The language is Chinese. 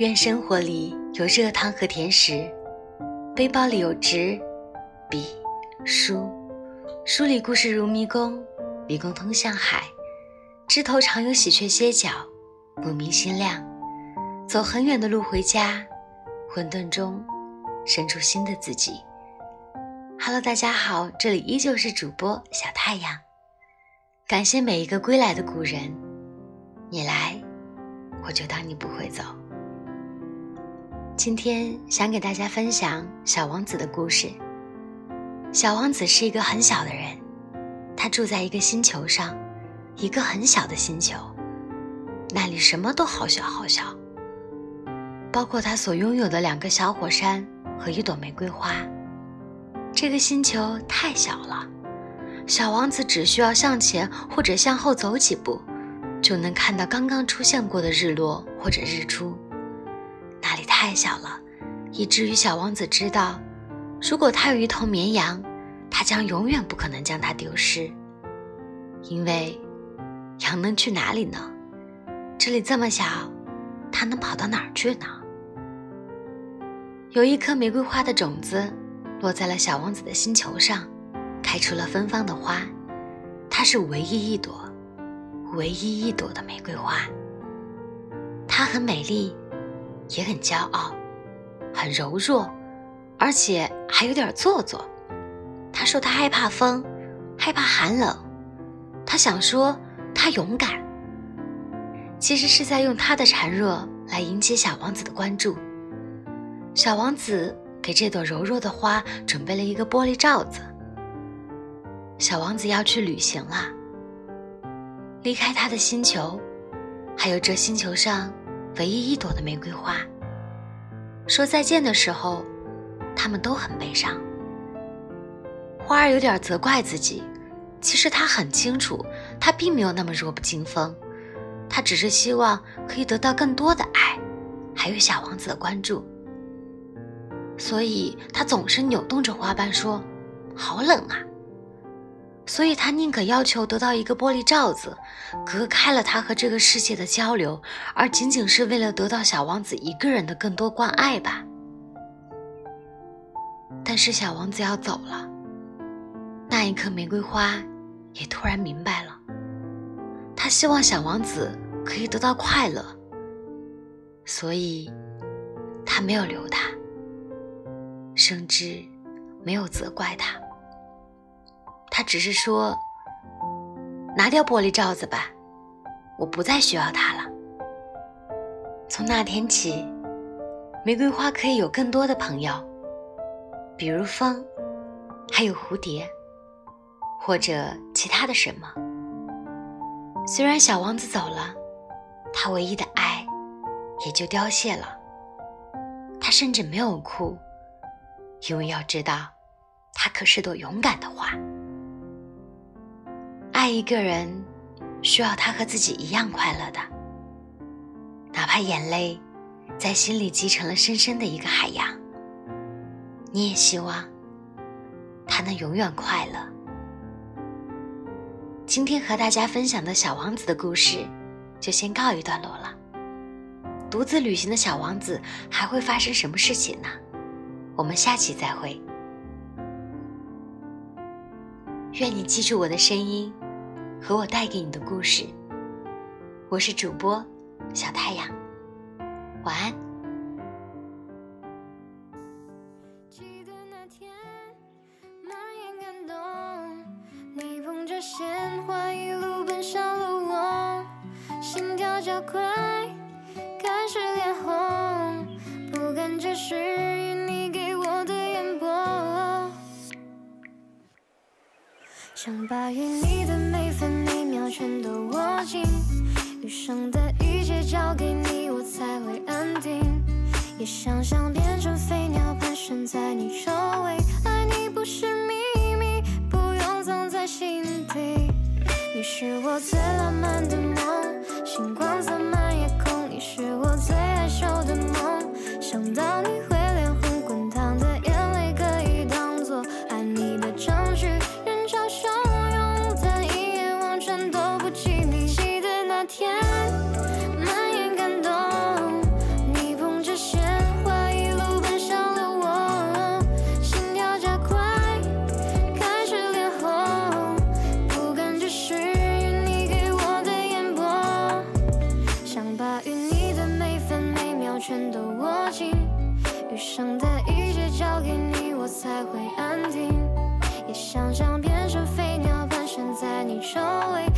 愿生活里有热汤和甜食，背包里有纸、笔、书，书里故事如迷宫，迷宫通向海，枝头常有喜鹊歇脚，不明心亮。走很远的路回家，混沌中生出新的自己。Hello，大家好，这里依旧是主播小太阳，感谢每一个归来的故人，你来，我就当你不会走。今天想给大家分享小王子的故事。小王子是一个很小的人，他住在一个星球上，一个很小的星球，那里什么都好小好小，包括他所拥有的两个小火山和一朵玫瑰花。这个星球太小了，小王子只需要向前或者向后走几步，就能看到刚刚出现过的日落或者日出。太小了，以至于小王子知道，如果他有一头绵羊，他将永远不可能将它丢失。因为，羊能去哪里呢？这里这么小，它能跑到哪儿去呢？有一颗玫瑰花的种子落在了小王子的星球上，开出了芬芳的花。它是唯一一朵，唯一一朵的玫瑰花。它很美丽。也很骄傲，很柔弱，而且还有点做作。他说他害怕风，害怕寒冷。他想说他勇敢，其实是在用他的孱弱来引起小王子的关注。小王子给这朵柔弱的花准备了一个玻璃罩子。小王子要去旅行了，离开他的星球，还有这星球上。唯一一朵的玫瑰花。说再见的时候，他们都很悲伤。花儿有点责怪自己，其实他很清楚，他并没有那么弱不禁风，他只是希望可以得到更多的爱，还有小王子的关注。所以他总是扭动着花瓣说：“好冷啊。”所以他宁可要求得到一个玻璃罩子，隔开了他和这个世界的交流，而仅仅是为了得到小王子一个人的更多关爱吧。但是小王子要走了，那一颗玫瑰花也突然明白了，他希望小王子可以得到快乐，所以他没有留他，甚至没有责怪他。他只是说：“拿掉玻璃罩子吧，我不再需要它了。”从那天起，玫瑰花可以有更多的朋友，比如风，还有蝴蝶，或者其他的什么。虽然小王子走了，他唯一的爱也就凋谢了。他甚至没有哭，因为要知道，他可是朵勇敢的花。一个人，需要他和自己一样快乐的，哪怕眼泪在心里积成了深深的一个海洋。你也希望他能永远快乐。今天和大家分享的小王子的故事，就先告一段落了。独自旅行的小王子还会发生什么事情呢？我们下期再会。愿你记住我的声音。和我带给你的故事。我是主播小太阳，晚安。记得那天满眼感动，你捧着鲜花一路奔向了我，心跳加快，想把与你的每分每秒。全都握紧，余生的一切交给你，我才会安定。也想象变成飞鸟盘旋在你周围，爱你不是秘密，不用藏在心底。你是我最浪漫的梦，星光洒满夜空，你是我最害羞的梦。想到你。全都握紧，余生的一切交给你，我才会安定，也想象变成飞鸟，盘旋在你周围。